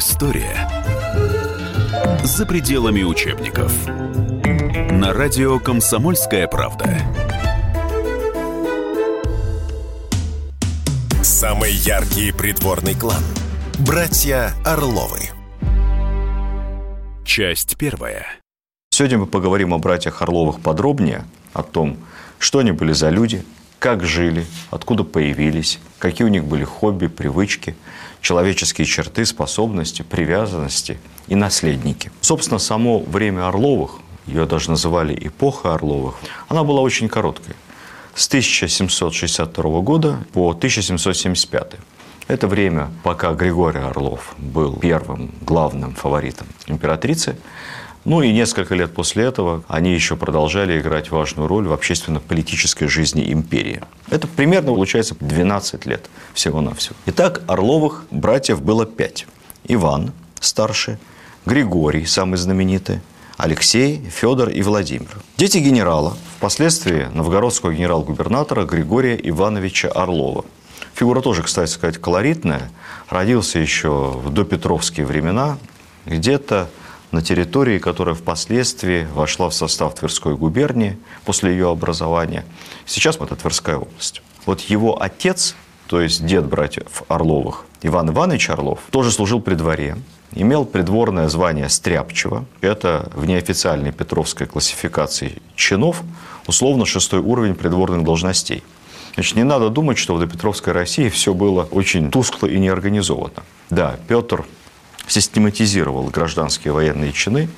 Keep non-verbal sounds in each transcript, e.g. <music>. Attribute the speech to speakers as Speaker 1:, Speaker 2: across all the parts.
Speaker 1: История за пределами учебников. На радио «Комсомольская правда».
Speaker 2: Самый яркий придворный клан. Братья Орловы.
Speaker 1: Часть первая.
Speaker 3: Сегодня мы поговорим о братьях Орловых подробнее, о том, что они были за люди, как жили, откуда появились, какие у них были хобби, привычки, человеческие черты, способности, привязанности и наследники. Собственно, само время Орловых, ее даже называли эпоха Орловых, она была очень короткой. С 1762 года по 1775. Это время, пока Григорий Орлов был первым главным фаворитом императрицы, ну и несколько лет после этого они еще продолжали играть важную роль в общественно-политической жизни империи. Это примерно получается 12 лет всего-навсего. Итак, Орловых братьев было пять. Иван, старший, Григорий, самый знаменитый, Алексей, Федор и Владимир. Дети генерала, впоследствии новгородского генерал-губернатора Григория Ивановича Орлова. Фигура тоже, кстати сказать, колоритная. Родился еще в допетровские времена, где-то на территории, которая впоследствии вошла в состав Тверской губернии после ее образования. Сейчас это Тверская область. Вот его отец, то есть дед братьев Орловых, Иван Иванович Орлов, тоже служил при дворе, имел придворное звание Стряпчего. Это в неофициальной петровской классификации чинов, условно шестой уровень придворных должностей. Значит, не надо думать, что в допетровской России все было очень тускло и неорганизовано. Да, Петр систематизировал гражданские военные чины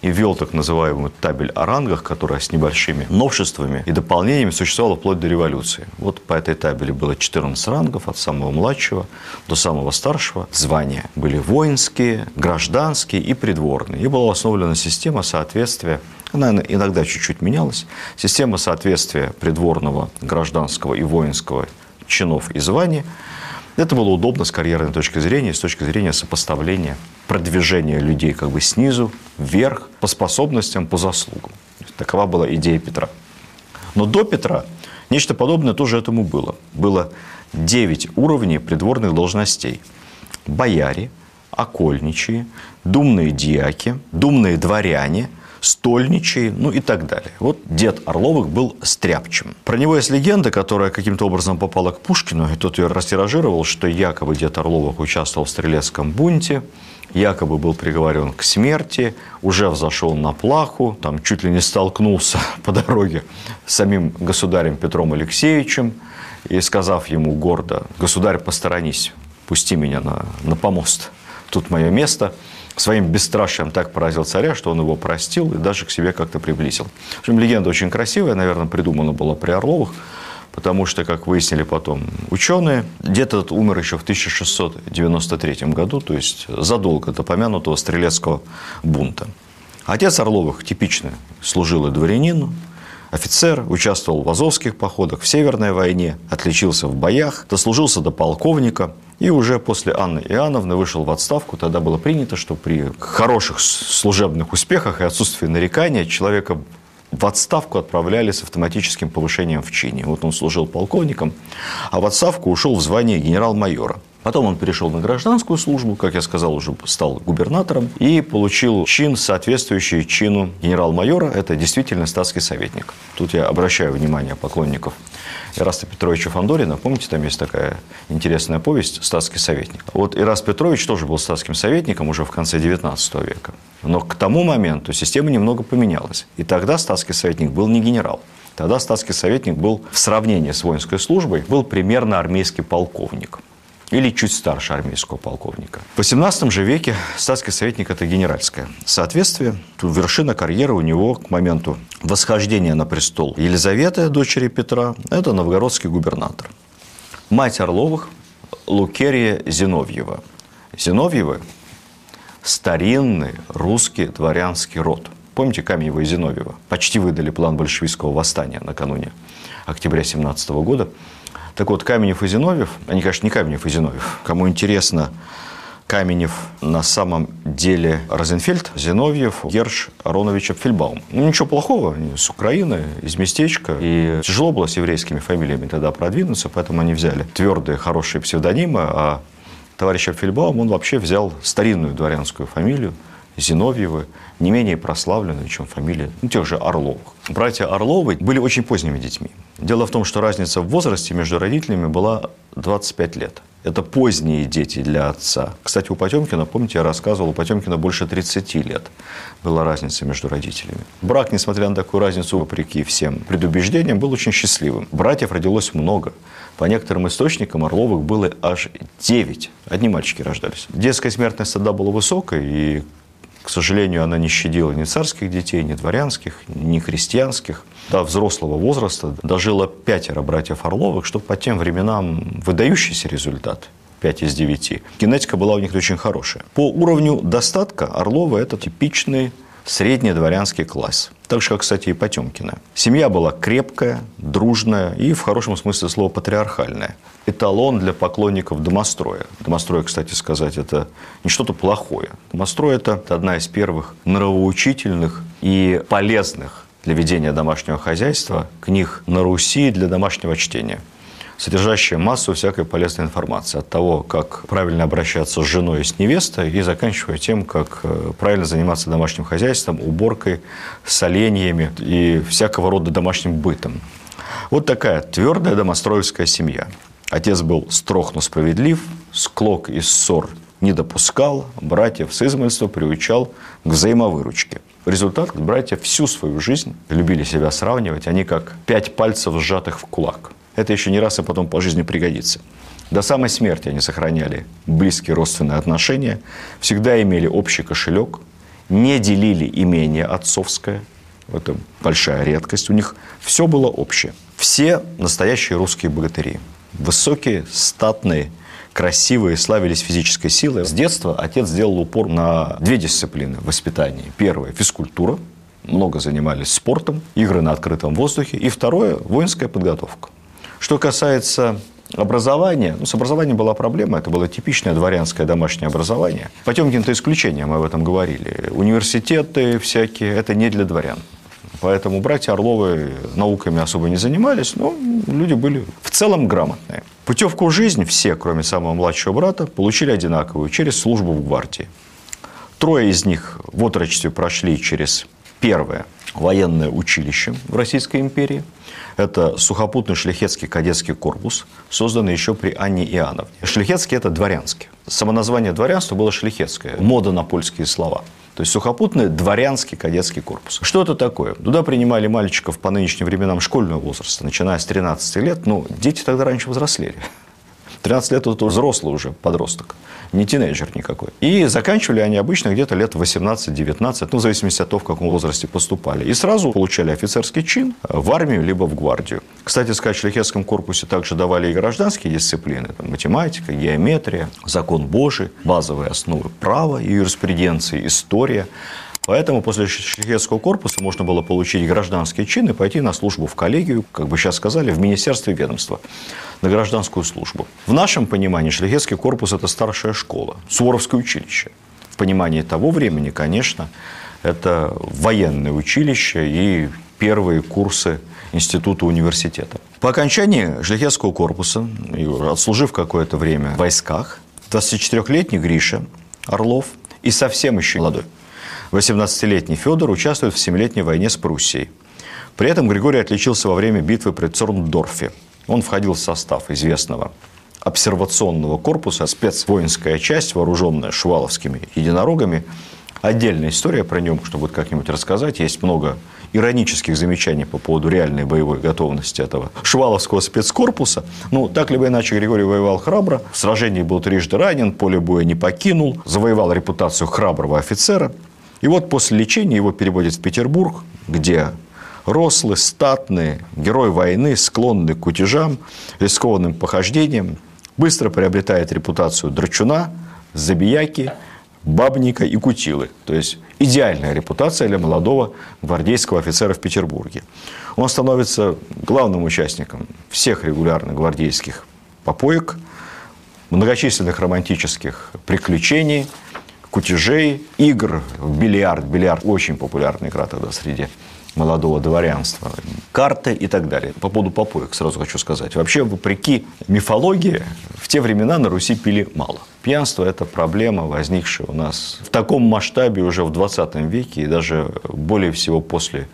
Speaker 3: и ввел так называемую табель о рангах, которая с небольшими новшествами и дополнениями существовала вплоть до революции. Вот по этой табели было 14 рангов, от самого младшего до самого старшего. Звания были воинские, гражданские и придворные. И была установлена система соответствия она иногда чуть-чуть менялась. Система соответствия придворного, гражданского и воинского чинов и званий – это было удобно с карьерной точки зрения, с точки зрения сопоставления, продвижения людей как бы снизу вверх, по способностям, по заслугам. Такова была идея Петра. Но до Петра нечто подобное тоже этому было. Было 9 уровней придворных должностей. Бояре, окольничие, думные дьяки, думные дворяне – стольничий, ну и так далее. Вот дед Орловых был стряпчем. Про него есть легенда, которая каким-то образом попала к Пушкину, и тот ее растиражировал, что якобы дед Орловых участвовал в стрелецком бунте, якобы был приговорен к смерти, уже взошел на плаху, там чуть ли не столкнулся <laughs> по дороге с самим государем Петром Алексеевичем, и сказав ему гордо, государь, посторонись, пусти меня на, на помост, тут мое место – своим бесстрашием так поразил царя, что он его простил и даже к себе как-то приблизил. В общем, легенда очень красивая, наверное, придумана была при Орловых, потому что, как выяснили потом ученые, дед этот умер еще в 1693 году, то есть задолго до помянутого стрелецкого бунта. Отец Орловых типичный служил и дворянин, офицер, участвовал в Азовских походах, в Северной войне, отличился в боях, дослужился до полковника – и уже после Анны Иоанновны вышел в отставку. Тогда было принято, что при хороших служебных успехах и отсутствии нарекания человека в отставку отправляли с автоматическим повышением в чине. Вот он служил полковником, а в отставку ушел в звание генерал-майора. Потом он перешел на гражданскую службу, как я сказал, уже стал губернатором и получил чин, соответствующий чину генерал-майора. Это действительно статский советник. Тут я обращаю внимание поклонников Ираста Петровича Фандорина. Помните, там есть такая интересная повесть «Статский советник». Вот Ираст Петрович тоже был статским советником уже в конце XIX века. Но к тому моменту система немного поменялась. И тогда статский советник был не генерал. Тогда статский советник был в сравнении с воинской службой, был примерно армейский полковник или чуть старше армейского полковника. В XVIII же веке статский советник – это генеральское соответствие. Вершина карьеры у него к моменту восхождения на престол Елизаветы, дочери Петра, это новгородский губернатор. Мать Орловых – Лукерия Зиновьева. Зиновьевы – старинный русский дворянский род. Помните Каменева и Зиновьева? Почти выдали план большевистского восстания накануне октября 17 года – так вот, Каменев и Зиновьев, они, конечно, не Каменев и Зиновьев. Кому интересно, Каменев на самом деле Розенфельд, Зиновьев, Герш, Аронович, Апфельбаум. Ну, ничего плохого, с Украины, из местечка. И тяжело было с еврейскими фамилиями тогда продвинуться, поэтому они взяли твердые, хорошие псевдонимы, а товарищ Апфельбаум, он вообще взял старинную дворянскую фамилию Зиновьевы, не менее прославленную, чем фамилия ну, тех же Орловых. Братья Орловы были очень поздними детьми. Дело в том, что разница в возрасте между родителями была 25 лет. Это поздние дети для отца. Кстати, у Потемкина, помните, я рассказывал, у Потемкина больше 30 лет была разница между родителями. Брак, несмотря на такую разницу, вопреки всем предубеждениям, был очень счастливым. Братьев родилось много. По некоторым источникам Орловых было аж 9. Одни мальчики рождались. Детская смертность тогда была высокой, и к сожалению, она не щадила ни царских детей, ни дворянских, ни крестьянских. До взрослого возраста дожило пятеро братьев Орловых, что по тем временам выдающийся результат. 5 из 9. Генетика была у них очень хорошая. По уровню достатка Орловы – это типичный средний дворянский класс. Так же, как, кстати, и Потемкина. Семья была крепкая, дружная и, в хорошем смысле слова, патриархальная. Эталон для поклонников домостроя. Домострой, кстати сказать, это не что-то плохое. Домострой – это одна из первых нравоучительных и полезных для ведения домашнего хозяйства книг на Руси для домашнего чтения – содержащая массу всякой полезной информации. От того, как правильно обращаться с женой и с невестой, и заканчивая тем, как э, правильно заниматься домашним хозяйством, уборкой, соленьями и всякого рода домашним бытом. Вот такая твердая домостроевская семья. Отец был строг, но справедлив, склок и ссор не допускал, братьев с измольства приучал к взаимовыручке. Результат – братья всю свою жизнь любили себя сравнивать, они как пять пальцев сжатых в кулак – это еще не раз и потом по жизни пригодится. До самой смерти они сохраняли близкие родственные отношения, всегда имели общий кошелек, не делили имение отцовское. Это большая редкость. У них все было общее. Все настоящие русские богатыри. Высокие, статные, красивые, славились физической силой. С детства отец сделал упор на две дисциплины воспитания. Первое – физкультура. Много занимались спортом, игры на открытом воздухе. И второе – воинская подготовка. Что касается образования, ну, с образованием была проблема, это было типичное дворянское домашнее образование. Потемкин-то исключение, мы об этом говорили. Университеты всякие, это не для дворян. Поэтому братья Орловы науками особо не занимались, но люди были в целом грамотные. Путевку в жизнь все, кроме самого младшего брата, получили одинаковую через службу в гвардии. Трое из них в отрочестве прошли через первое военное училище в Российской империи – это сухопутный шляхетский кадетский корпус, созданный еще при Анне Иоанновне. Шляхетский – это дворянский. Само название дворянства было шляхетское, мода на польские слова. То есть сухопутный дворянский кадетский корпус. Что это такое? Туда принимали мальчиков по нынешним временам школьного возраста, начиная с 13 лет. Ну, дети тогда раньше взрослели. 13 лет – это взрослый уже подросток не тинейджер никакой. И заканчивали они обычно где-то лет 18-19, ну, в зависимости от того, в каком возрасте поступали. И сразу получали офицерский чин в армию, либо в гвардию. Кстати в шляхетском корпусе также давали и гражданские дисциплины. Там, математика, геометрия, закон Божий, базовые основы права и юриспруденции, история. Поэтому после шляхетского корпуса можно было получить гражданский чин и пойти на службу в коллегию, как бы сейчас сказали, в министерстве ведомства, на гражданскую службу. В нашем понимании шляхетский корпус – это старшая школа, Суворовское училище. В понимании того времени, конечно, это военное училище и первые курсы института университета. По окончании шляхетского корпуса, отслужив какое-то время в войсках, 24-летний Гриша Орлов и совсем еще молодой 18-летний Федор участвует в Семилетней войне с Пруссией. При этом Григорий отличился во время битвы при Цорндорфе. Он входил в состав известного обсервационного корпуса, спецвоинская часть, вооруженная шваловскими единорогами. Отдельная история про нем, что будет как-нибудь рассказать. Есть много иронических замечаний по поводу реальной боевой готовности этого шваловского спецкорпуса. Ну, так либо иначе, Григорий воевал храбро. В сражении был трижды ранен, поле боя не покинул, завоевал репутацию храброго офицера. И вот после лечения его переводят в Петербург, где рослый, статный, герой войны, склонный к утежам, рискованным похождениям, быстро приобретает репутацию драчуна, забияки, бабника и кутилы. То есть идеальная репутация для молодого гвардейского офицера в Петербурге. Он становится главным участником всех регулярных гвардейских попоек, многочисленных романтических приключений – кутежей, игр в бильярд. Бильярд очень популярная игра тогда среди молодого дворянства, карты и так далее. По поводу попоек сразу хочу сказать. Вообще, вопреки мифологии, в те времена на Руси пили мало. Пьянство – это проблема, возникшая у нас в таком масштабе уже в 20 веке и даже более всего после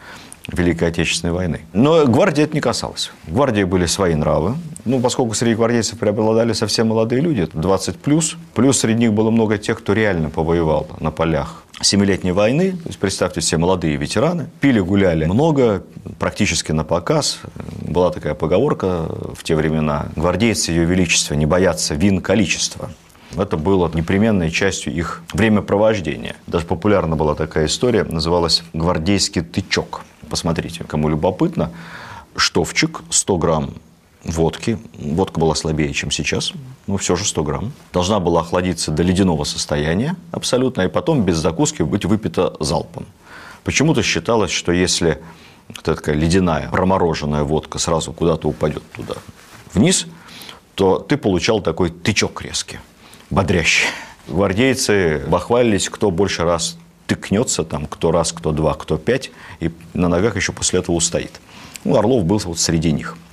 Speaker 3: Великой Отечественной войны. Но гвардии это не касалось. В гвардии были свои нравы. Ну, поскольку среди гвардейцев преобладали совсем молодые люди, 20 плюс, плюс среди них было много тех, кто реально повоевал на полях Семилетней войны, то есть представьте себе молодые ветераны, пили, гуляли много, практически на показ. Была такая поговорка в те времена, гвардейцы Ее Величества не боятся вин количества. Это было непременной частью их времяпровождения. Даже популярна была такая история, называлась «Гвардейский тычок». Посмотрите, кому любопытно, штовчик 100 грамм водки. Водка была слабее, чем сейчас, но все же 100 грамм. Должна была охладиться до ледяного состояния абсолютно, и потом без закуски быть выпита залпом. Почему-то считалось, что если вот такая ледяная, промороженная водка сразу куда-то упадет туда вниз, то ты получал такой тычок резкий, бодрящий. Гвардейцы бахвалились, кто больше раз тыкнется, там, кто раз, кто два, кто пять, и на ногах еще после этого устоит. Ну, Орлов был вот среди них –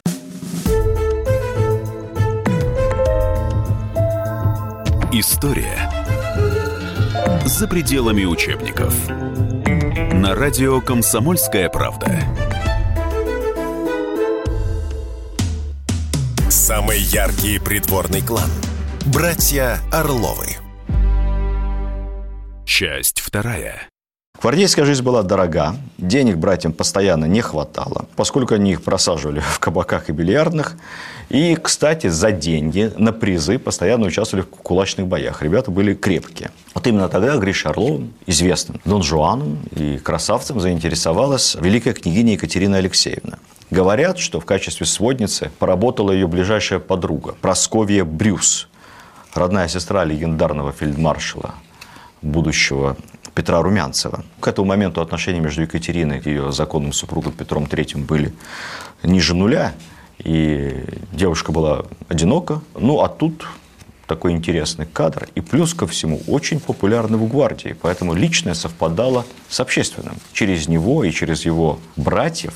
Speaker 1: История за пределами учебников. На радио «Комсомольская правда».
Speaker 2: Самый яркий придворный клан. Братья Орловы.
Speaker 1: Часть вторая.
Speaker 3: Гвардейская жизнь была дорога, денег братьям постоянно не хватало, поскольку они их просаживали в кабаках и бильярдных. И, кстати, за деньги на призы постоянно участвовали в кулачных боях. Ребята были крепкие. Вот именно тогда Гриша Орловым, известным Дон Жуаном и красавцем, заинтересовалась великая княгиня Екатерина Алексеевна. Говорят, что в качестве сводницы поработала ее ближайшая подруга Просковья Брюс, родная сестра легендарного фельдмаршала, будущего Петра Румянцева. К этому моменту отношения между Екатериной и ее законным супругом Петром III были ниже нуля, и девушка была одинока. Ну, а тут такой интересный кадр. И плюс ко всему, очень популярный в гвардии. Поэтому личное совпадало с общественным. Через него и через его братьев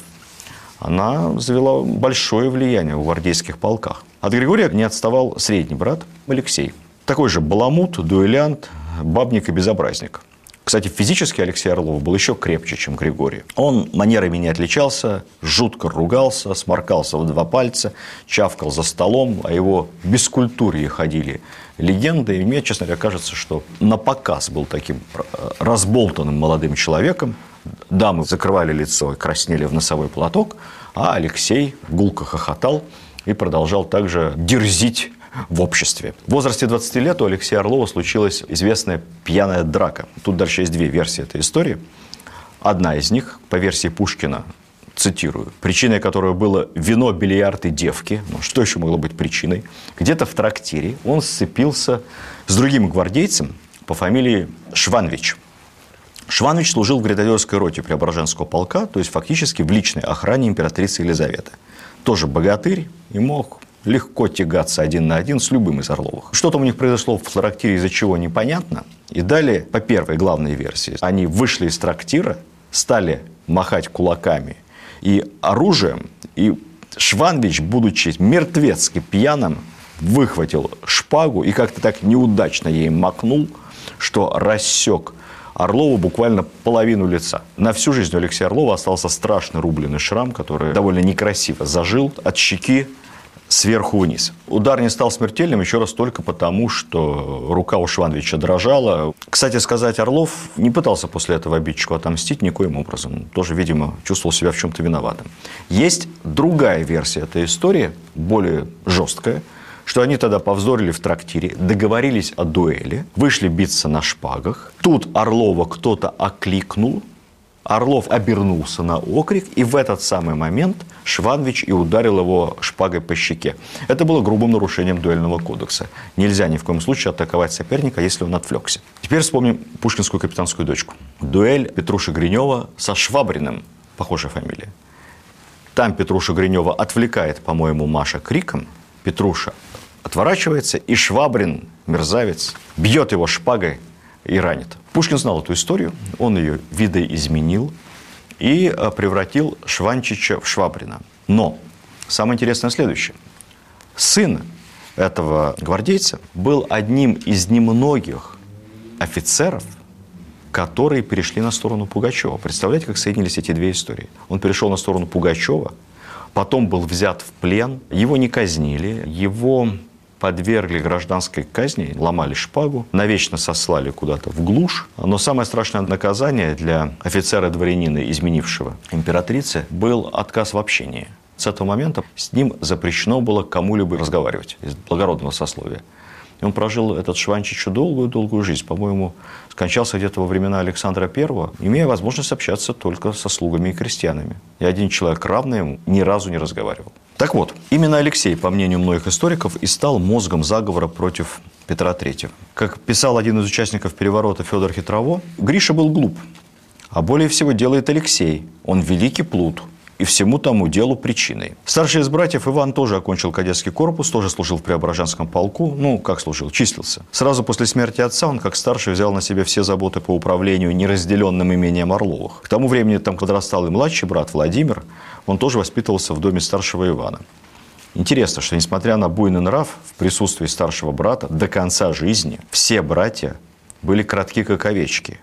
Speaker 3: она завела большое влияние в гвардейских полках. От Григория не отставал средний брат Алексей. Такой же баламут, дуэлянт, бабник и безобразник. Кстати, физически Алексей Орлов был еще крепче, чем Григорий. Он манерами не отличался, жутко ругался, сморкался в два пальца, чавкал за столом, а его бескультурье ходили легенды. И мне, честно говоря, кажется, что на показ был таким э, разболтанным молодым человеком. Дамы закрывали лицо и краснели в носовой платок, а Алексей гулко хохотал и продолжал также дерзить в обществе. В возрасте 20 лет у Алексея Орлова случилась известная пьяная драка. Тут дальше есть две версии этой истории. Одна из них, по версии Пушкина, цитирую, причиной которой было вино, бильярд и девки. Ну, что еще могло быть причиной? Где-то в трактире он сцепился с другим гвардейцем по фамилии Шванвич. Шванович служил в гренадерской роте Преображенского полка, то есть фактически в личной охране императрицы Елизаветы. Тоже богатырь и мог легко тягаться один на один с любым из Орловых. Что там у них произошло в трактире, из-за чего непонятно. И далее, по первой главной версии, они вышли из трактира, стали махать кулаками и оружием, и Шванвич, будучи мертвецки пьяным, выхватил шпагу и как-то так неудачно ей макнул, что рассек Орлову буквально половину лица. На всю жизнь у Алексея Орлова остался страшный рубленый шрам, который довольно некрасиво зажил от щеки сверху вниз. Удар не стал смертельным еще раз только потому, что рука у Швановича дрожала. Кстати сказать, Орлов не пытался после этого обидчику отомстить никоим образом. Тоже, видимо, чувствовал себя в чем-то виноватым. Есть другая версия этой истории, более жесткая, что они тогда повздорили в трактире, договорились о дуэли, вышли биться на шпагах. Тут Орлова кто-то окликнул, Орлов обернулся на окрик, и в этот самый момент Шванвич и ударил его шпагой по щеке. Это было грубым нарушением дуэльного кодекса. Нельзя ни в коем случае атаковать соперника, если он отвлекся. Теперь вспомним пушкинскую капитанскую дочку. Дуэль Петруши Гринева со Швабриным, похожая фамилия. Там Петруша Гринева отвлекает, по-моему, Маша криком. Петруша отворачивается, и Швабрин, мерзавец, бьет его шпагой и ранит. Пушкин знал эту историю, он ее видоизменил и э, превратил Шванчича в Швабрина. Но самое интересное следующее. Сын этого гвардейца был одним из немногих офицеров, которые перешли на сторону Пугачева. Представляете, как соединились эти две истории? Он перешел на сторону Пугачева, потом был взят в плен, его не казнили, его подвергли гражданской казни, ломали шпагу, навечно сослали куда-то в глушь. Но самое страшное наказание для офицера-дворянина, изменившего императрице, был отказ в общении. С этого момента с ним запрещено было кому-либо разговаривать из благородного сословия. И он прожил этот Шванчич долгую-долгую жизнь. По-моему, скончался где-то во времена Александра I, имея возможность общаться только со слугами и крестьянами. И один человек, равный ему, ни разу не разговаривал. Так вот, именно Алексей, по мнению многих историков, и стал мозгом заговора против Петра III. Как писал один из участников переворота Федор Хитрово, Гриша был глуп, а более всего делает Алексей. Он великий плут, и всему тому делу причиной. Старший из братьев Иван тоже окончил кадетский корпус, тоже служил в Преображенском полку. Ну, как служил? Числился. Сразу после смерти отца он, как старший, взял на себя все заботы по управлению неразделенным имением Орловых. К тому времени, там, когда растал и младший брат Владимир, он тоже воспитывался в доме старшего Ивана. Интересно, что несмотря на буйный нрав, в присутствии старшего брата до конца жизни все братья были кратки, как овечки.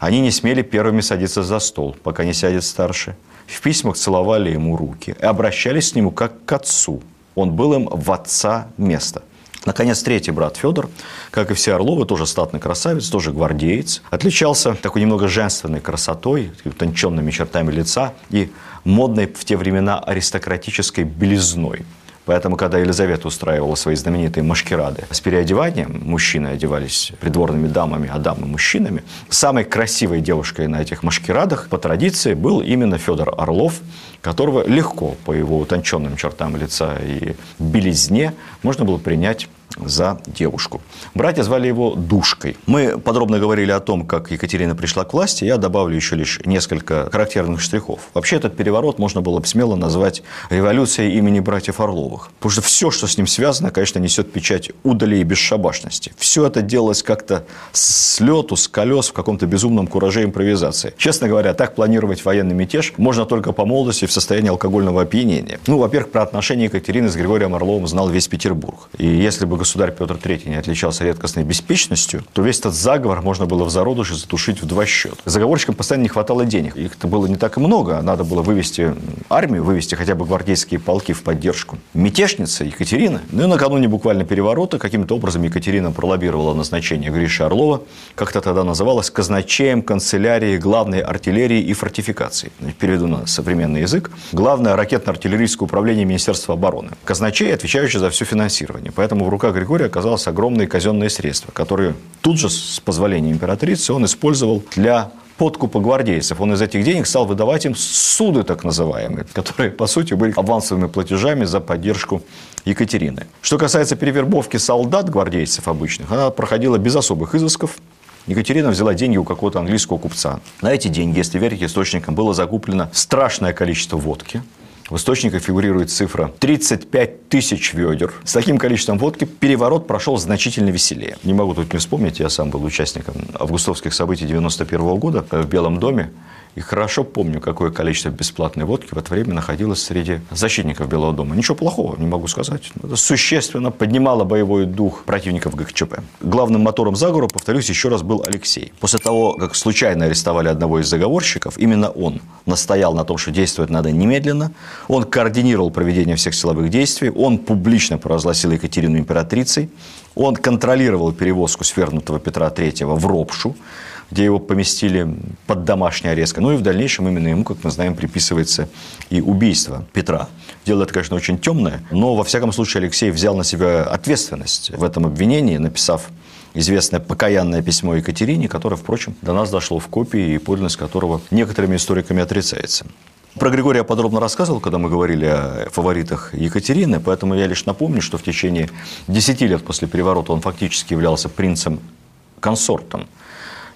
Speaker 3: Они не смели первыми садиться за стол, пока не сядет старший в письмах целовали ему руки и обращались с нему как к отцу. Он был им в отца место. Наконец, третий брат Федор, как и все Орловы, тоже статный красавец, тоже гвардеец, отличался такой немного женственной красотой, утонченными чертами лица и модной в те времена аристократической белизной. Поэтому, когда Елизавета устраивала свои знаменитые машкирады с переодеванием, мужчины одевались придворными дамами, а дамы мужчинами, самой красивой девушкой на этих машкирадах по традиции был именно Федор Орлов, которого легко по его утонченным чертам лица и белизне можно было принять за девушку. Братья звали его Душкой. Мы подробно говорили о том, как Екатерина пришла к власти. Я добавлю еще лишь несколько характерных штрихов. Вообще этот переворот можно было бы смело назвать революцией имени братьев Орловых. Потому что все, что с ним связано, конечно, несет печать удали и бесшабашности. Все это делалось как-то с лету, с колес, в каком-то безумном кураже импровизации. Честно говоря, так планировать военный мятеж можно только по молодости в состоянии алкогольного опьянения. Ну, во-первых, про отношения Екатерины с Григорием Орловым знал весь Петербург. И если бы государь Петр III не отличался редкостной беспечностью, то весь этот заговор можно было в зародыше затушить в два счета. Заговорщикам постоянно не хватало денег. Их-то было не так и много. Надо было вывести армию, вывести хотя бы гвардейские полки в поддержку. Мятежница Екатерина, ну и накануне буквально переворота, каким-то образом Екатерина пролоббировала назначение Гриши Орлова, как это тогда называлось, казначеем канцелярии главной артиллерии и фортификации. Переведу на современный язык. Главное ракетно-артиллерийское управление Министерства обороны. Казначей, отвечающий за все финансирование. Поэтому в руках Григория оказалось огромные казенные средства, которые тут же, с позволения императрицы, он использовал для подкупа гвардейцев. Он из этих денег стал выдавать им суды, так называемые, которые, по сути, были авансовыми платежами за поддержку Екатерины. Что касается перевербовки солдат гвардейцев обычных, она проходила без особых изысков. Екатерина взяла деньги у какого-то английского купца. На эти деньги, если верить источникам, было закуплено страшное количество водки – в источниках фигурирует цифра 35 тысяч ведер. С таким количеством водки переворот прошел значительно веселее. Не могу тут не вспомнить, я сам был участником августовских событий 91 года в Белом доме. И хорошо помню, какое количество бесплатной водки в это время находилось среди защитников Белого дома. Ничего плохого, не могу сказать. Это существенно поднимало боевой дух противников ГКЧП. Главным мотором заговора, повторюсь, еще раз был Алексей. После того, как случайно арестовали одного из заговорщиков, именно он настоял на том, что действовать надо немедленно. Он координировал проведение всех силовых действий. Он публично провозгласил Екатерину императрицей. Он контролировал перевозку свернутого Петра III в Ропшу где его поместили под домашний арест. Ну и в дальнейшем именно ему, как мы знаем, приписывается и убийство Петра. Дело это, конечно, очень темное, но во всяком случае Алексей взял на себя ответственность в этом обвинении, написав известное покаянное письмо Екатерине, которое, впрочем, до нас дошло в копии и подлинность которого некоторыми историками отрицается. Про Григория подробно рассказывал, когда мы говорили о фаворитах Екатерины, поэтому я лишь напомню, что в течение 10 лет после переворота он фактически являлся принцем-консортом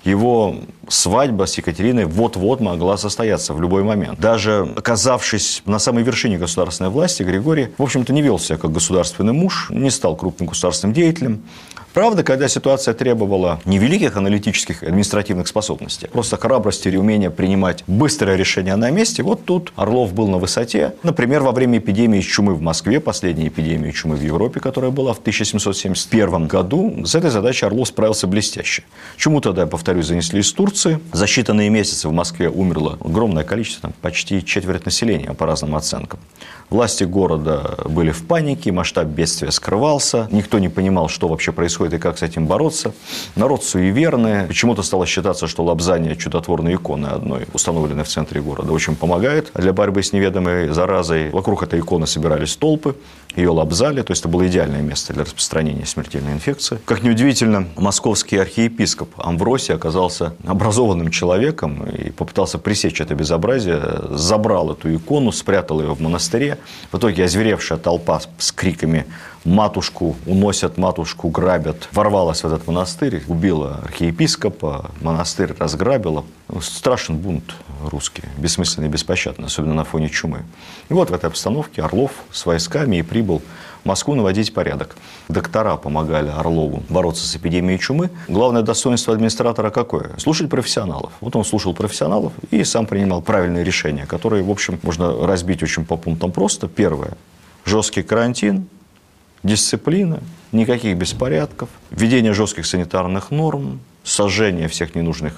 Speaker 3: его свадьба с Екатериной вот-вот могла состояться в любой момент. Даже оказавшись на самой вершине государственной власти, Григорий, в общем-то, не вел себя как государственный муж, не стал крупным государственным деятелем. Правда, когда ситуация требовала не великих аналитических и административных способностей, а просто храбрости или умения принимать быстрое решение на месте, вот тут Орлов был на высоте. Например, во время эпидемии чумы в Москве, последней эпидемии чумы в Европе, которая была в 1771 году, с этой задачей Орлов справился блестяще. Чуму тогда, повторюсь, занесли из Турции. За считанные месяцы в Москве умерло огромное количество, там, почти четверть населения по разным оценкам. Власти города были в панике, масштаб бедствия скрывался, никто не понимал, что вообще происходит и как с этим бороться. Народ суеверный. Почему-то стало считаться, что лобзание чудотворной иконы одной, установленной в центре города, очень помогает для борьбы с неведомой заразой. Вокруг этой иконы собирались толпы, ее лобзали, то есть это было идеальное место для распространения смертельной инфекции. Как неудивительно, московский архиепископ Амвросий оказался образованным человеком и попытался пресечь это безобразие, забрал эту икону, спрятал ее в монастыре, в итоге озверевшая толпа с криками «матушку уносят, матушку грабят» ворвалась в этот монастырь, убила архиепископа, монастырь разграбила. Ну, страшен бунт русский, бессмысленный и беспощадный, особенно на фоне чумы. И вот в этой обстановке Орлов с войсками и прибыл в Москву наводить порядок. Доктора помогали Орлову бороться с эпидемией чумы. Главное достоинство администратора какое? Слушать профессионалов. Вот он слушал профессионалов и сам принимал правильные решения, которые, в общем, можно разбить очень по пунктам просто. Первое. Жесткий карантин, дисциплина, никаких беспорядков, введение жестких санитарных норм, сожжение всех ненужных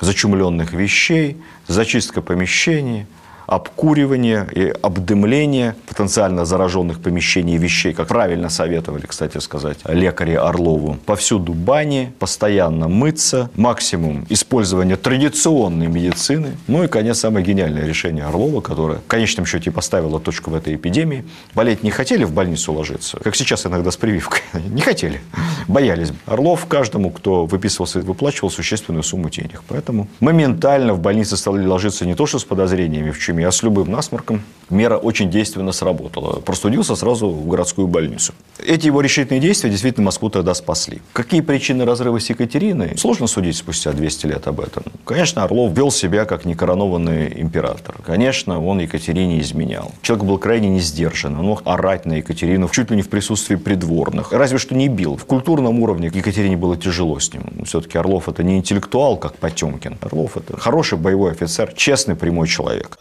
Speaker 3: зачумленных вещей, зачистка помещений – обкуривание и обдымление потенциально зараженных помещений и вещей, как правильно советовали, кстати сказать, лекари Орлову. Повсюду бани, постоянно мыться, максимум использования традиционной медицины. Ну и, конец, самое гениальное решение Орлова, которое в конечном счете поставило точку в этой эпидемии. Болеть не хотели в больницу ложиться, как сейчас иногда с прививкой. <laughs> Не хотели, боялись. Орлов каждому, кто выписывался, выплачивал существенную сумму денег. Поэтому моментально в больнице стали ложиться не то, что с подозрениями в чуме, а с любым насморком. Мера очень действенно сработала. Простудился сразу в городскую больницу. Эти его решительные действия действительно Москву тогда спасли. Какие причины разрыва с Екатериной? Сложно судить спустя 200 лет об этом. Конечно, Орлов вел себя как некоронованный император. Конечно, он Екатерине изменял. Человек был крайне не. Он мог орать на Екатерину чуть ли не в присутствии придворных. Разве что не бил. В культурном уровне Екатерине было тяжело с ним. Все-таки Орлов это не интеллектуал, как Потемкин. Орлов это хороший боевой офицер, честный прямой человек.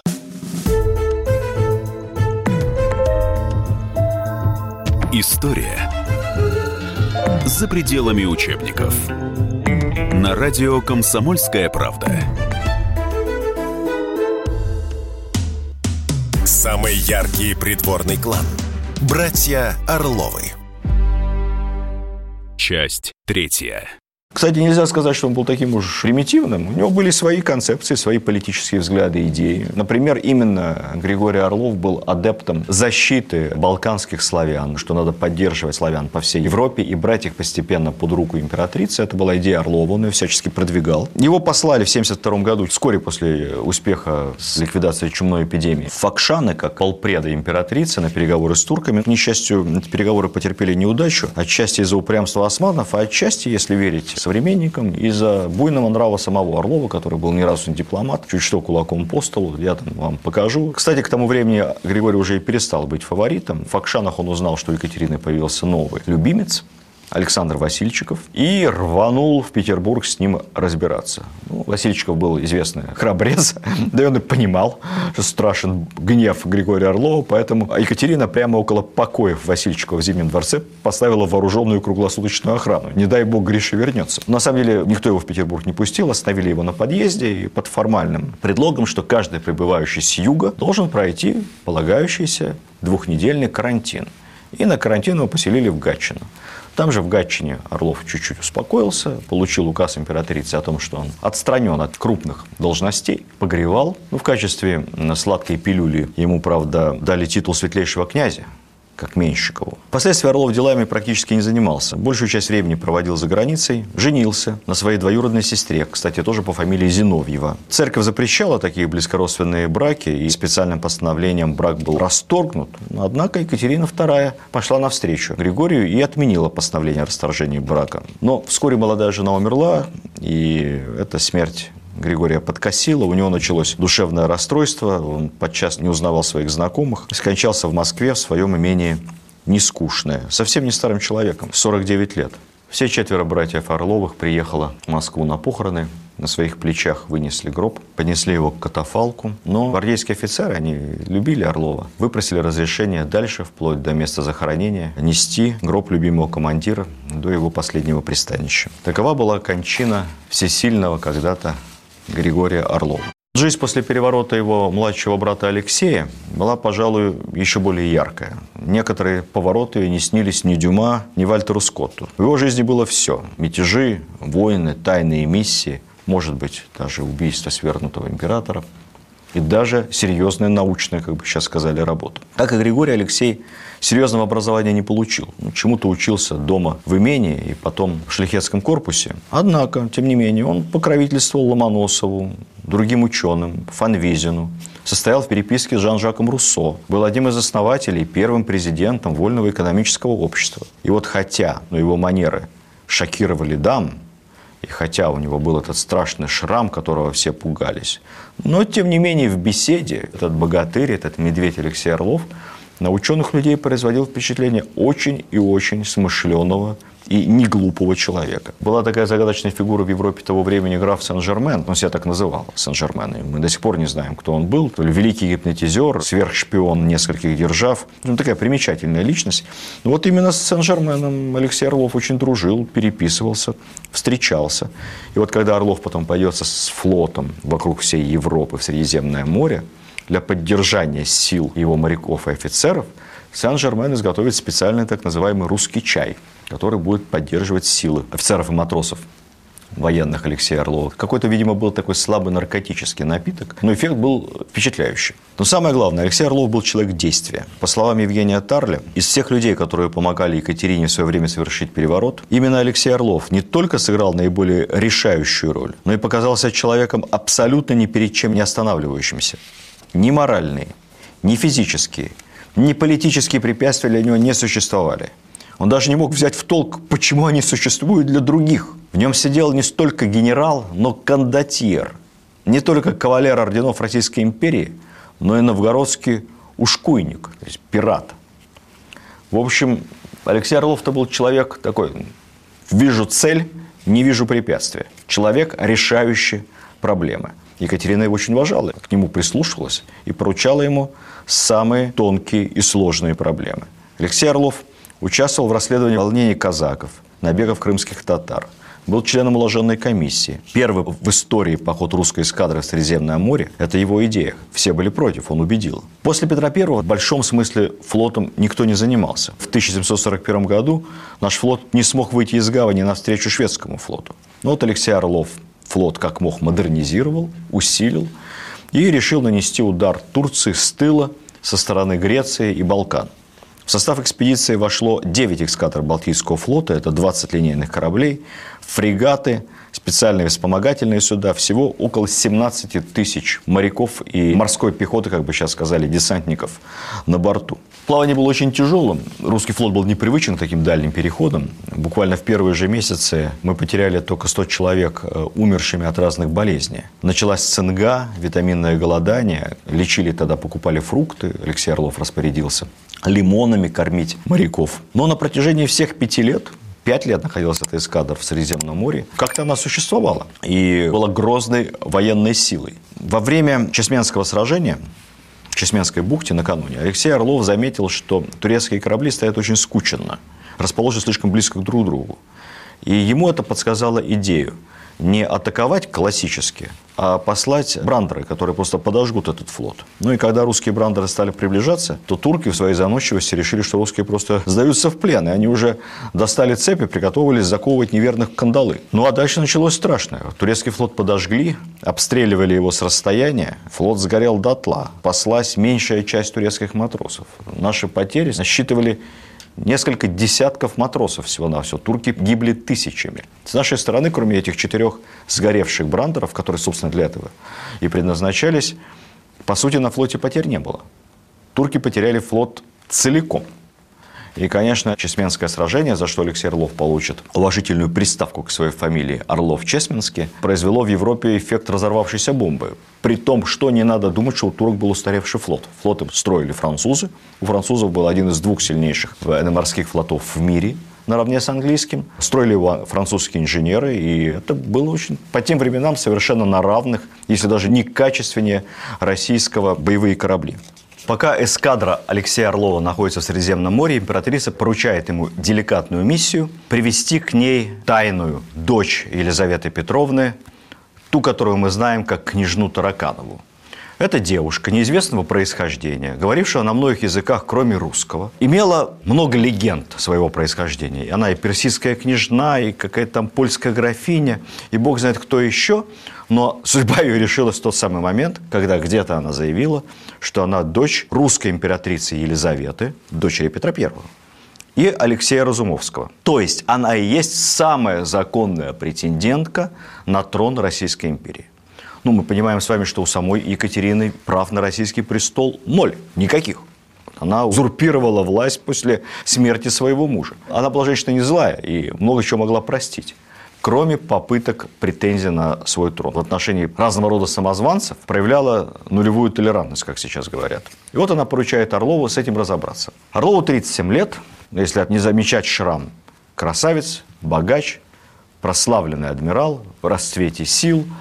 Speaker 1: История за пределами учебников. На радио «Комсомольская правда».
Speaker 2: Самый яркий придворный клан. Братья Орловы.
Speaker 1: Часть третья.
Speaker 3: Кстати, нельзя сказать, что он был таким уж примитивным. У него были свои концепции, свои политические взгляды, идеи. Например, именно Григорий Орлов был адептом защиты балканских славян, что надо поддерживать славян по всей Европе и брать их постепенно под руку императрицы. Это была идея Орлова, он ее всячески продвигал. Его послали в 1972 году, вскоре после успеха с ликвидацией чумной эпидемии, в Факшаны, как полпреда императрицы, на переговоры с турками. К несчастью, эти переговоры потерпели неудачу, отчасти из-за упрямства османов, а отчасти, если верить современникам из-за буйного нрава самого Орлова, который был ни разу не дипломат, чуть что кулаком по столу, я там вам покажу. Кстати, к тому времени Григорий уже и перестал быть фаворитом. В Факшанах он узнал, что у Екатерины появился новый любимец, Александр Васильчиков и рванул в Петербург с ним разбираться. Ну, Васильчиков был известный храбрец, <laughs> да и он и понимал, что страшен гнев Григория Орлова, поэтому Екатерина прямо около покоев Васильчикова в Зимнем дворце поставила вооруженную круглосуточную охрану. Не дай бог Гриша вернется. На самом деле никто его в Петербург не пустил, остановили его на подъезде и под формальным предлогом, что каждый прибывающий с юга должен пройти полагающийся двухнедельный карантин. И на карантин его поселили в Гатчину. Там же в Гатчине Орлов чуть-чуть успокоился, получил указ императрицы о том, что он отстранен от крупных должностей, погревал. Ну, в качестве сладкой пилюли ему, правда, дали титул светлейшего князя, как Менщикову. Впоследствии Орлов делами практически не занимался. Большую часть времени проводил за границей, женился на своей двоюродной сестре, кстати, тоже по фамилии Зиновьева. Церковь запрещала такие близкородственные браки, и специальным постановлением брак был расторгнут. Однако Екатерина II пошла навстречу Григорию и отменила постановление о расторжении брака. Но вскоре молодая жена умерла, и эта смерть Григория подкосило, у него началось душевное расстройство, он подчас не узнавал своих знакомых, скончался в Москве в своем имении нескучное, совсем не старым человеком, 49 лет. Все четверо братьев Орловых приехало в Москву на похороны. На своих плечах вынесли гроб, понесли его к катафалку. Но гвардейские офицеры, они любили Орлова, выпросили разрешение дальше, вплоть до места захоронения, нести гроб любимого командира до его последнего пристанища. Такова была кончина всесильного когда-то Григория Орлова. Жизнь после переворота его младшего брата Алексея была, пожалуй, еще более яркая. Некоторые повороты не снились ни Дюма, ни Вальтеру Скотту. В его жизни было все. Мятежи, войны, тайные миссии, может быть, даже убийство свергнутого императора – и даже серьезная научная, как бы сейчас сказали, работа. Так и Григорий Алексей серьезного образования не получил. Ну, чему-то учился дома в имении и потом в шляхетском корпусе. Однако, тем не менее, он покровительствовал Ломоносову, другим ученым, Фанвизину, состоял в переписке с Жан-Жаком Руссо, был одним из основателей, первым президентом Вольного экономического общества. И вот хотя ну, его манеры шокировали дам, хотя у него был этот страшный шрам, которого все пугались, но, тем не менее, в беседе этот богатырь, этот медведь Алексей Орлов на ученых людей производил впечатление очень и очень смышленого и не глупого человека. Была такая загадочная фигура в Европе того времени граф Сен-Жермен, он себя так называл, Сен-Жермен, и мы до сих пор не знаем, кто он был, то ли великий гипнотизер, сверхшпион нескольких держав, ну, такая примечательная личность. Но вот именно с Сен-Жерменом Алексей Орлов очень дружил, переписывался, встречался. И вот когда Орлов потом пойдется с флотом вокруг всей Европы в Средиземное море, для поддержания сил его моряков и офицеров, Сен-Жермен изготовит специальный так называемый русский чай – который будет поддерживать силы офицеров и матросов военных Алексея Орлова. Какой-то, видимо, был такой слабый наркотический напиток, но эффект был впечатляющий. Но самое главное, Алексей Орлов был человек действия. По словам Евгения Тарли, из всех людей, которые помогали Екатерине в свое время совершить переворот, именно Алексей Орлов не только сыграл наиболее решающую роль, но и показался человеком абсолютно ни перед чем не останавливающимся. Ни моральные, ни физические, ни политические препятствия для него не существовали – он даже не мог взять в толк, почему они существуют для других. В нем сидел не столько генерал, но кондотьер. Не только кавалер орденов Российской империи, но и новгородский ушкуйник, то есть пират. В общем, Алексей Орлов-то был человек такой, вижу цель, не вижу препятствия. Человек, решающий проблемы. Екатерина его очень уважала, к нему прислушивалась и поручала ему самые тонкие и сложные проблемы. Алексей Орлов Участвовал в расследовании волнений казаков, набегов крымских татар. Был членом уложенной комиссии. Первый в истории поход русской эскадры в Средиземное море – это его идея. Все были против, он убедил. После Петра I в большом смысле флотом никто не занимался. В 1741 году наш флот не смог выйти из гавани навстречу шведскому флоту. Но вот Алексей Орлов флот как мог модернизировал, усилил и решил нанести удар Турции с тыла со стороны Греции и Балкан – в состав экспедиции вошло 9 эскадр Балтийского флота, это 20 линейных кораблей, фрегаты, специальные вспомогательные суда, всего около 17 тысяч моряков и морской пехоты, как бы сейчас сказали, десантников на борту. Плавание было очень тяжелым. Русский флот был непривычен к таким дальним переходам. Буквально в первые же месяцы мы потеряли только 100 человек э, умершими от разных болезней. Началась цинга, витаминное голодание. Лечили тогда, покупали фрукты. Алексей Орлов распорядился лимонами кормить моряков. Но на протяжении всех пяти лет Пять лет находилась эта эскадра в Средиземном море. Как-то она существовала и была грозной военной силой. Во время Чесменского сражения в Чесменской бухте накануне Алексей Орлов заметил, что турецкие корабли стоят очень скученно, расположены слишком близко друг к другу. И ему это подсказало идею – не атаковать классически, а послать брандеры, которые просто подожгут этот флот. Ну и когда русские брандеры стали приближаться, то турки в своей заносчивости решили, что русские просто сдаются в плен, и они уже достали цепи, приготовились заковывать неверных кандалы. Ну а дальше началось страшное. Турецкий флот подожгли, обстреливали его с расстояния, флот сгорел дотла, послась меньшая часть турецких матросов. Наши потери насчитывали несколько десятков матросов всего-навсего. Турки гибли тысячами. С нашей стороны, кроме этих четырех сгоревших брандеров, которые, собственно, для этого и предназначались, по сути, на флоте потерь не было. Турки потеряли флот целиком – и, конечно, Чесменское сражение, за что Алексей Орлов получит уважительную приставку к своей фамилии Орлов-Чесменский, произвело в Европе эффект разорвавшейся бомбы. При том, что не надо думать, что у турок был устаревший флот. Флоты строили французы. У французов был один из двух сильнейших военно-морских флотов в мире – наравне с английским. Строили его французские инженеры, и это было очень, по тем временам, совершенно на равных, если даже не качественнее российского боевые корабли. Пока эскадра Алексея Орлова находится в Средиземном море, императрица поручает ему деликатную миссию привести к ней тайную дочь Елизаветы Петровны, ту, которую мы знаем как княжну Тараканову. Эта девушка неизвестного происхождения, говорившая на многих языках, кроме русского, имела много легенд своего происхождения. Она и персидская княжна, и какая-то там польская графиня, и бог знает кто еще. Но судьба <laughs> ее решилась в тот самый момент, когда где-то она заявила, что она дочь русской императрицы Елизаветы, дочери Петра Первого и Алексея Разумовского. То есть она и есть самая законная претендентка на трон Российской империи. Ну, мы понимаем с вами, что у самой Екатерины прав на российский престол ноль, никаких. Она узурпировала власть после смерти своего мужа. Она была женщина не злая и много чего могла простить кроме попыток претензий на свой трон. В отношении разного рода самозванцев проявляла нулевую толерантность, как сейчас говорят. И вот она поручает Орлову с этим разобраться. Орлову 37 лет, если не замечать шрам. Красавец, богач, прославленный адмирал в расцвете сил –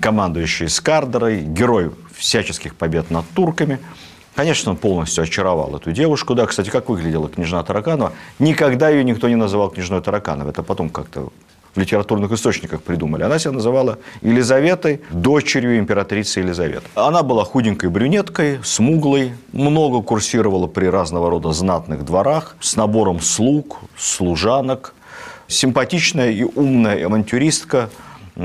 Speaker 3: командующий Скардерой, герой всяческих побед над турками. Конечно, он полностью очаровал эту девушку. Да, кстати, как выглядела княжна Тараканова? Никогда ее никто не называл княжной Таракановой. Это потом как-то в литературных источниках придумали. Она себя называла Елизаветой, дочерью императрицы Елизаветы. Она была худенькой брюнеткой, смуглой, много курсировала при разного рода знатных дворах, с набором слуг, служанок, симпатичная и умная авантюристка –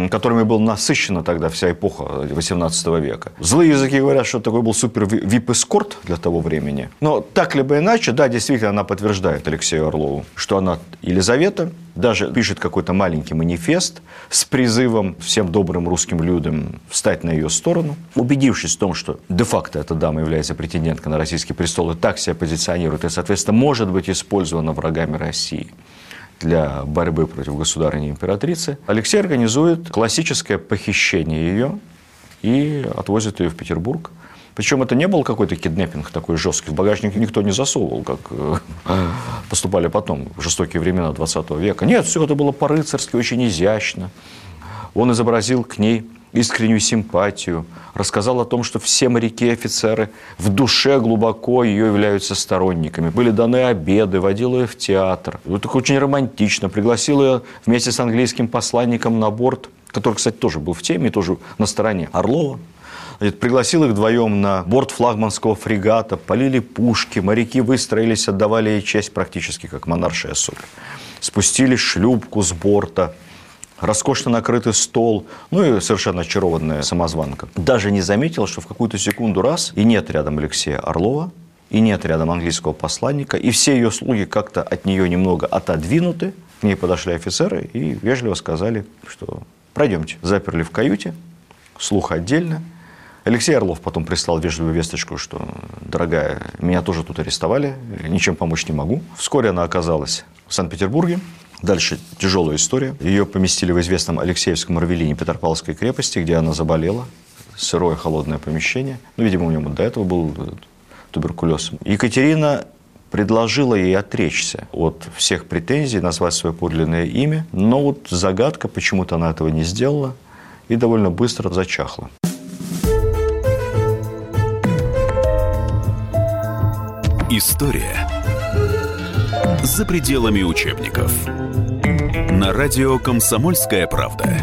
Speaker 3: которыми была насыщена тогда вся эпоха XVIII века. Злые языки говорят, что такой был супер вип-эскорт для того времени. Но так либо иначе, да, действительно, она подтверждает Алексею Орлову, что она Елизавета, даже пишет какой-то маленький манифест с призывом всем добрым русским людям встать на ее сторону. Убедившись в том, что де-факто эта дама является претенденткой на российский престол и так себя позиционирует, и, соответственно, может быть использована врагами России – для борьбы против государыни императрицы, Алексей организует классическое похищение ее и отвозит ее в Петербург. Причем это не был какой-то киднеппинг такой жесткий. В багажник никто не засовывал, как э, поступали потом, в жестокие времена 20 века. Нет, все это было по-рыцарски, очень изящно. Он изобразил к ней искреннюю симпатию, рассказал о том, что все моряки и офицеры в душе глубоко ее являются сторонниками. Были даны обеды, водил ее в театр. Вот так очень романтично. Пригласил ее вместе с английским посланником на борт, который, кстати, тоже был в теме, тоже на стороне Орлова. Пригласил их вдвоем на борт флагманского фрегата, полили пушки, моряки выстроились, отдавали ей честь практически как монаршая соль. Спустили шлюпку с борта – роскошно накрытый стол, ну и совершенно очарованная самозванка. Даже не заметила, что в какую-то секунду раз и нет рядом Алексея Орлова, и нет рядом английского посланника, и все ее слуги как-то от нее немного отодвинуты. К ней подошли офицеры и вежливо сказали, что пройдемте. Заперли в каюте, слух отдельно. Алексей Орлов потом прислал вежливую весточку, что, дорогая, меня тоже тут арестовали, ничем помочь не могу. Вскоре она оказалась в Санкт-Петербурге, Дальше тяжелая история. Ее поместили в известном Алексеевском Равелине Петропавловской крепости, где она заболела. Сырое холодное помещение. Ну, видимо, у нее до этого был э, туберкулез. Екатерина предложила ей отречься от всех претензий, назвать свое подлинное имя. Но вот загадка, почему-то она этого не сделала и довольно быстро зачахла.
Speaker 1: История за пределами учебников. На радио «Комсомольская правда».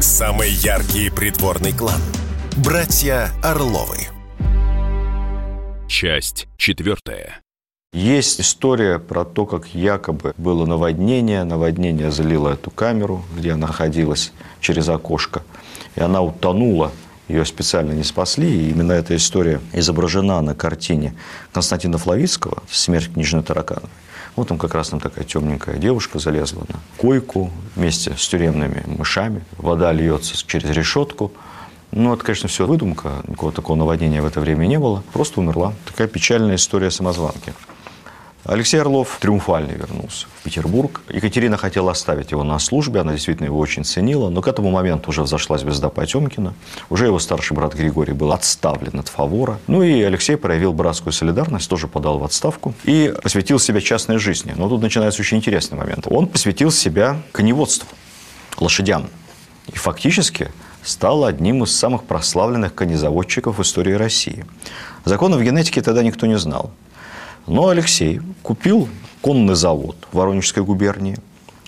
Speaker 2: Самый яркий придворный клан. Братья Орловы.
Speaker 1: Часть четвертая.
Speaker 3: Есть история про то, как якобы было наводнение. Наводнение залило эту камеру, где она находилась через окошко. И она утонула ее специально не спасли, и именно эта история изображена на картине Константина Флавицкого «Смерть книжной таракановой». Вот там как раз там такая темненькая девушка залезла на койку вместе с тюремными мышами. Вода льется через решетку. Ну, это, конечно, все выдумка. Никакого такого наводнения в это время не было. Просто умерла. Такая печальная история самозванки. Алексей Орлов триумфально вернулся в Петербург. Екатерина хотела оставить его на службе, она действительно его очень ценила, но к этому моменту уже взошла звезда Потемкина, уже его старший брат Григорий был отставлен от фавора. Ну и Алексей проявил братскую солидарность, тоже подал в отставку и посвятил себя частной жизни. Но тут начинается очень интересный момент. Он посвятил себя коневодству, лошадям. И фактически стал одним из самых прославленных конезаводчиков в истории России. Законов генетики тогда никто не знал. Но Алексей купил конный завод в Воронежской губернии,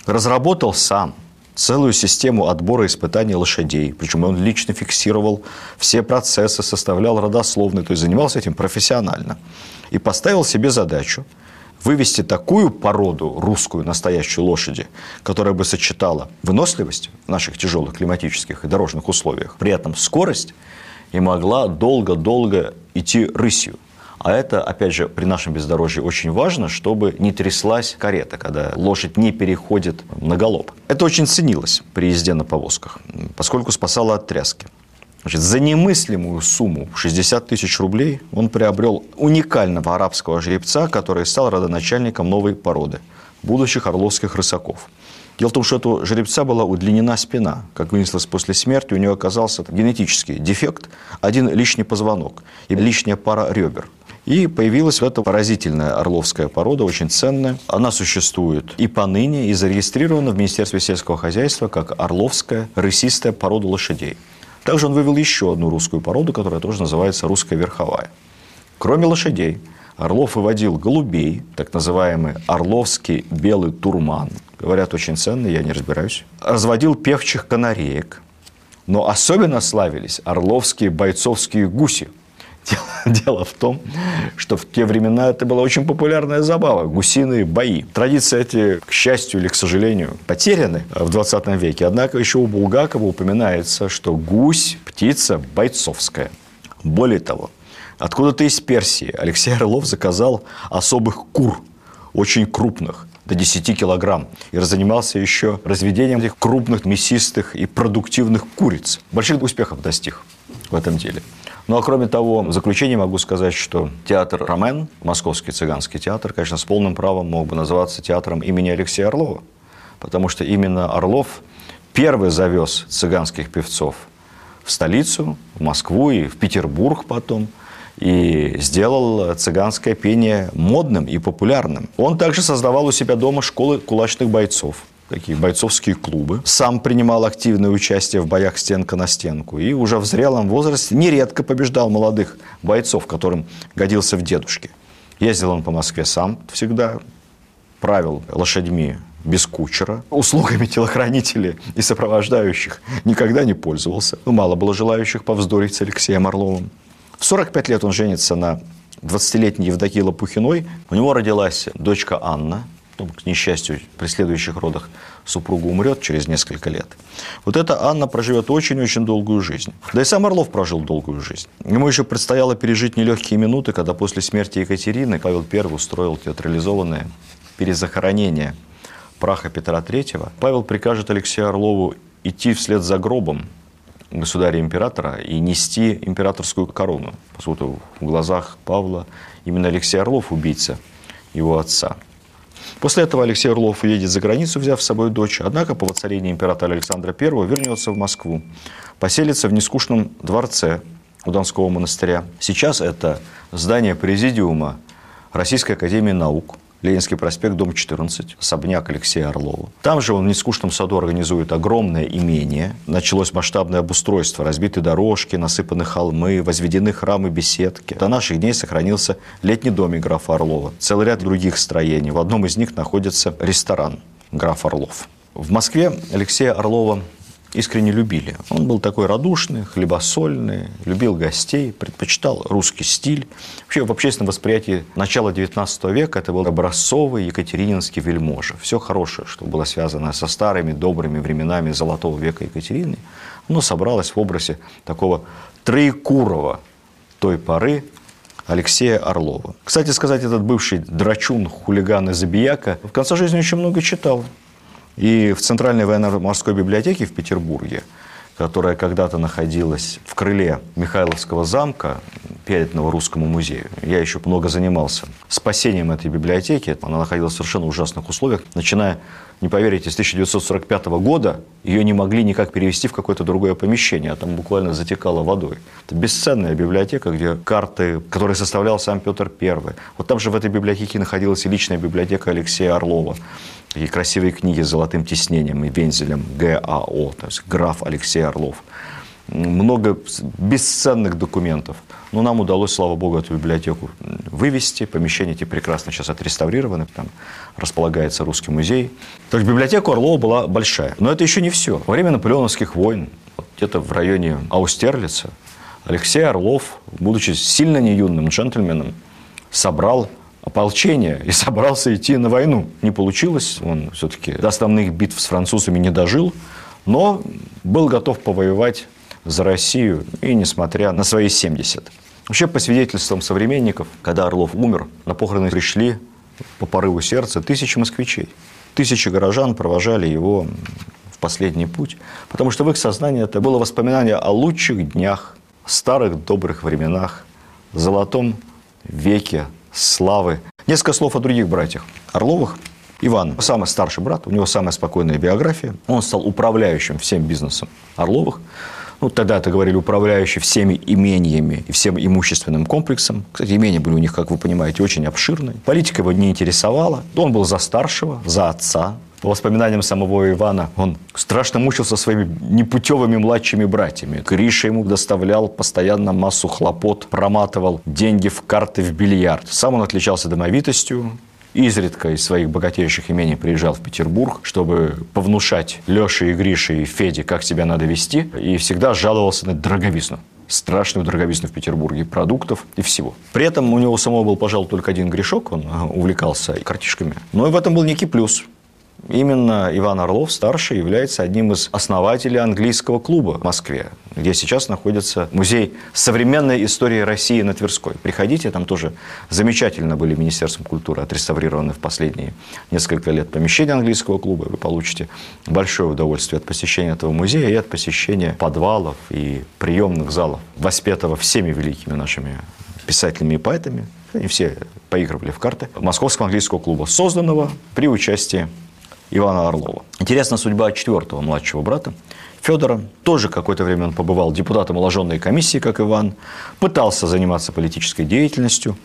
Speaker 3: разработал сам целую систему отбора и испытаний лошадей. Причем он лично фиксировал все процессы, составлял родословные, то есть занимался этим профессионально. И поставил себе задачу вывести такую породу, русскую настоящую лошади, которая бы сочетала выносливость в наших тяжелых климатических и дорожных условиях, при этом скорость и могла долго-долго идти рысью. А это, опять же, при нашем бездорожье очень важно, чтобы не тряслась карета, когда лошадь не переходит на галоп. Это очень ценилось при езде на повозках, поскольку спасало от тряски. Значит, за немыслимую сумму 60 тысяч рублей он приобрел уникального арабского жеребца, который стал родоначальником новой породы – будущих орловских рысаков. Дело в том, что у жеребца была удлинена спина. Как выяснилось после смерти, у него оказался генетический дефект, один лишний позвонок и лишняя пара ребер – и появилась в этом поразительная орловская порода, очень ценная. Она существует и поныне, и зарегистрирована в Министерстве сельского хозяйства как орловская рысистая порода лошадей. Также он вывел еще одну русскую породу, которая тоже называется русская верховая. Кроме лошадей, Орлов выводил голубей, так называемый орловский белый турман. Говорят, очень ценный, я не разбираюсь. Разводил певчих канареек. Но особенно славились орловские бойцовские гуси – <laughs> Дело, в том, что в те времена это была очень популярная забава – гусиные бои. Традиции эти, к счастью или к сожалению, потеряны в 20 веке. Однако еще у Булгакова упоминается, что гусь – птица бойцовская. Более того, откуда-то из Персии Алексей Орлов заказал особых кур, очень крупных, до 10 килограмм. И занимался еще разведением этих крупных, мясистых и продуктивных куриц. Больших успехов достиг в этом деле. Ну а кроме того, в заключение могу сказать, что театр «Ромен», Московский цыганский театр, конечно, с полным правом мог бы называться театром имени Алексея Орлова, потому что именно Орлов первый завез цыганских певцов в столицу, в Москву и в Петербург потом – и сделал цыганское пение модным и популярным. Он также создавал у себя дома школы кулачных бойцов – такие бойцовские клубы. Сам принимал активное участие в боях стенка на стенку. И уже в зрелом возрасте нередко побеждал молодых бойцов, которым годился в дедушке. Ездил он по Москве сам всегда, правил лошадьми без кучера, услугами телохранителей и сопровождающих никогда не пользовался. Ну, мало было желающих повздорить с Алексеем Орловым. В 45 лет он женится на 20-летней Евдокии Лопухиной. У него родилась дочка Анна – ну, к несчастью, при следующих родах супруга умрет через несколько лет. Вот эта Анна проживет очень-очень долгую жизнь. Да и сам Орлов прожил долгую жизнь. Ему еще предстояло пережить нелегкие минуты, когда после смерти Екатерины Павел I устроил театрализованное перезахоронение праха Петра III. Павел прикажет Алексею Орлову идти вслед за гробом государя-императора и нести императорскую корону. По сути, в глазах Павла именно Алексей Орлов убийца его отца. После этого Алексей Орлов уедет за границу, взяв с собой дочь. Однако по воцарении императора Александра I вернется в Москву. Поселится в нескучном дворце у Донского монастыря. Сейчас это здание президиума Российской Академии Наук – Ленинский проспект, дом 14, особняк Алексея Орлова. Там же он в нескучном саду организует огромное имение. Началось масштабное обустройство. Разбиты дорожки, насыпаны холмы, возведены храмы, беседки. До наших дней сохранился летний домик графа Орлова. Целый ряд других строений. В одном из них находится ресторан граф Орлов. В Москве Алексея Орлова искренне любили. Он был такой радушный, хлебосольный, любил гостей, предпочитал русский стиль. Вообще в общественном восприятии начала XIX века это был образцовый екатерининский вельможа. Все хорошее, что было связано со старыми добрыми временами золотого века Екатерины, оно собралось в образе такого Троекурова той поры, Алексея Орлова. Кстати сказать, этот бывший драчун, хулиган и забияка в конце жизни очень много читал. И в Центральной военно-морской библиотеке в Петербурге которая когда-то находилась в крыле Михайловского замка, переданного Русскому музею. Я еще много занимался спасением этой библиотеки. Она находилась в совершенно ужасных условиях. Начиная, не поверите, с 1945 года ее не могли никак перевести в какое-то другое помещение, а там буквально затекало водой. Это бесценная библиотека, где карты, которые составлял сам Петр I. Вот там же в этой библиотеке находилась и личная библиотека Алексея Орлова. Такие красивые книги с золотым тиснением и вензелем ГАО, то есть граф Алексей Орлов. Много бесценных документов. Но нам удалось, слава богу, эту библиотеку вывести. Помещения эти прекрасно сейчас отреставрированы. Там располагается Русский музей. То есть библиотека Орлова была большая. Но это еще не все. Во время наполеоновских войн, где-то в районе Аустерлица, Алексей Орлов, будучи сильно не юным джентльменом, собрал ополчение и <laughs> собрался идти на войну. Не получилось, он все-таки до основных битв с французами не дожил, но был готов повоевать за Россию и несмотря на свои 70. Вообще, по свидетельствам современников, когда Орлов умер, на похороны пришли по порыву сердца тысячи москвичей. Тысячи горожан провожали его в последний путь, потому что в их сознании это было воспоминание о лучших днях, старых добрых временах, золотом веке славы. Несколько слов о других братьях. Орловых Иван, самый старший брат, у него самая спокойная биография. Он стал управляющим всем бизнесом Орловых. Ну, тогда это говорили управляющий всеми имениями и всем имущественным комплексом. Кстати, имения были у них, как вы понимаете, очень обширные. Политика его не интересовала. Он был за старшего, за отца. По воспоминаниям самого Ивана, он страшно мучился своими непутевыми младшими братьями. Гриша ему доставлял постоянно массу хлопот, проматывал деньги в карты, в бильярд. Сам он отличался домовитостью, изредка из своих богатейших имений приезжал в Петербург, чтобы повнушать Леше и Грише и Феде, как себя надо вести, и всегда жаловался на дороговизну страшную дороговизну в Петербурге продуктов и всего. При этом у него самого был, пожалуй, только один грешок, он увлекался картишками. Но и в этом был некий плюс. Именно Иван Орлов, старший, является одним из основателей английского клуба в Москве, где сейчас находится музей современной истории России на Тверской. Приходите, там тоже замечательно были Министерством культуры отреставрированы в последние несколько лет помещения английского клуба. Вы получите большое удовольствие от посещения этого музея и от посещения подвалов и приемных залов, воспетого всеми великими нашими писателями и поэтами. Они все поигрывали в карты. Московского английского клуба, созданного при участии Ивана Орлова. Интересна судьба четвертого младшего брата, Федора. Тоже какое-то время он побывал депутатом уложенной комиссии, как Иван. Пытался заниматься политической деятельностью.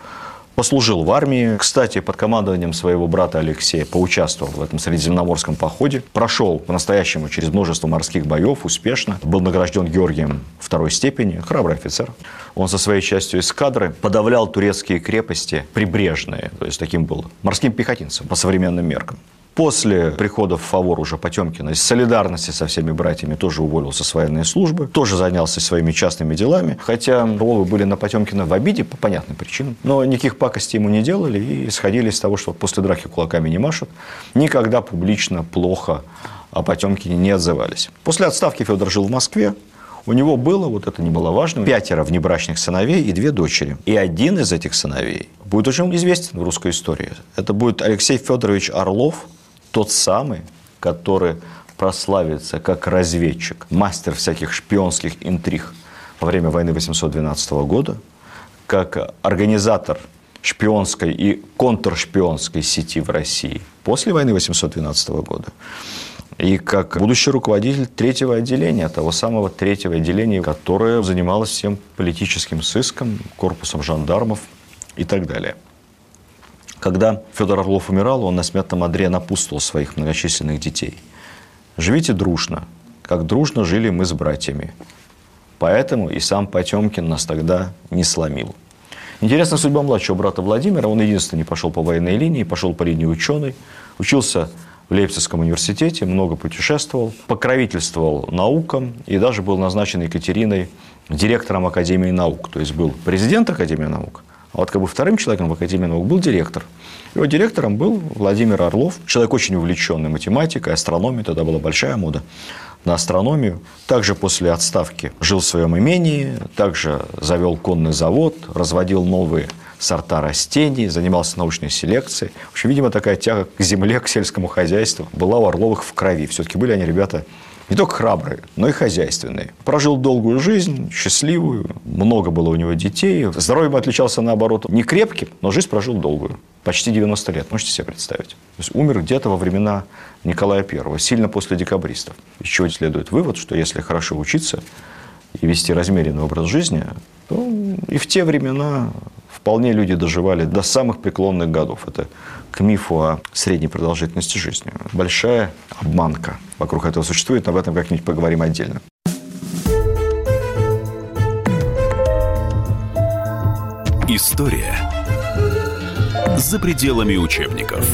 Speaker 3: Послужил в армии. Кстати, под командованием своего брата Алексея поучаствовал в этом средиземноморском походе. Прошел по-настоящему через множество морских боев успешно. Был награжден Георгием второй степени. Храбрый офицер. Он со своей частью эскадры подавлял турецкие крепости прибрежные. То есть таким был морским пехотинцем по современным меркам. После прихода в фавор уже Потемкина из солидарности со всеми братьями тоже уволился с военной службы, тоже занялся своими частными делами, хотя Орловы были на Потемкина в обиде по понятным причинам, но никаких пакостей ему не делали и исходили из того, что после драки кулаками не машут, никогда публично плохо о Потемкине не отзывались. После отставки Федор жил в Москве, у него было, вот это немаловажно, пятеро внебрачных сыновей и две дочери. И один из этих сыновей будет очень известен в русской истории. Это будет Алексей Федорович Орлов – тот самый, который прославится как разведчик, мастер всяких шпионских интриг во время войны 812 года, как организатор шпионской и контршпионской сети в России после войны 812 года, и как будущий руководитель третьего отделения, того самого третьего отделения, которое занималось всем политическим сыском, корпусом жандармов и так далее – когда Федор Орлов умирал, он на смертном одре напутствовал своих многочисленных детей. «Живите дружно, как дружно жили мы с братьями. Поэтому и сам Потемкин нас тогда не сломил». Интересная судьба младшего брата Владимира. Он единственный не пошел по военной линии, пошел по линии ученый. Учился в Лейпцигском университете, много путешествовал, покровительствовал наукам и даже был назначен Екатериной директором Академии наук. То есть был президент Академии наук, а вот как бы вторым человеком в Академии наук был директор. Его директором был Владимир Орлов, человек очень увлеченный математикой, астрономией, тогда была большая мода на астрономию. Также после отставки жил в своем имении, также завел конный завод, разводил новые сорта растений, занимался научной селекцией. В общем, видимо, такая тяга к земле, к сельскому хозяйству была у Орловых в крови. Все-таки были они ребята Не только храбрый, но и хозяйственный. Прожил долгую жизнь, счастливую. Много было у него детей. Здоровьем отличался, наоборот, не крепким, но жизнь прожил долгую. Почти 90 лет. Можете себе представить? То есть умер где-то во времена Николая I, сильно после декабристов. Из чего следует вывод, что если хорошо учиться и вести размеренный образ жизни, то и в те времена вполне люди доживали до самых преклонных годов. Это к мифу о средней продолжительности жизни. Большая обманка вокруг этого существует, об этом как-нибудь поговорим отдельно.
Speaker 1: История за пределами учебников.